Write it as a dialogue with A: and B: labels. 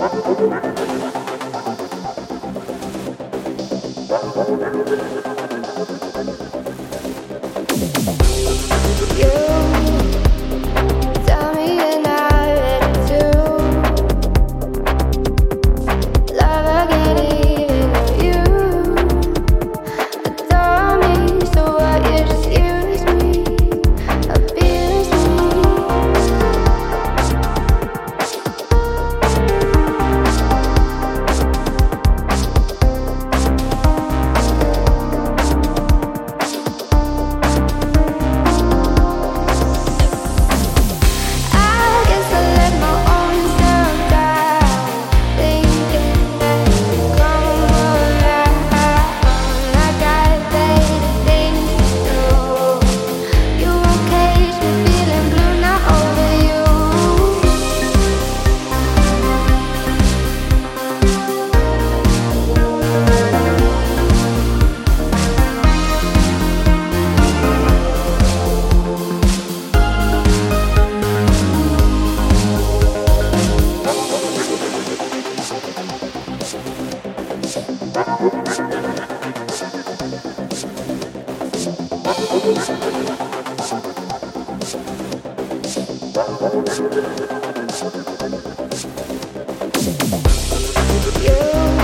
A: You Yeah.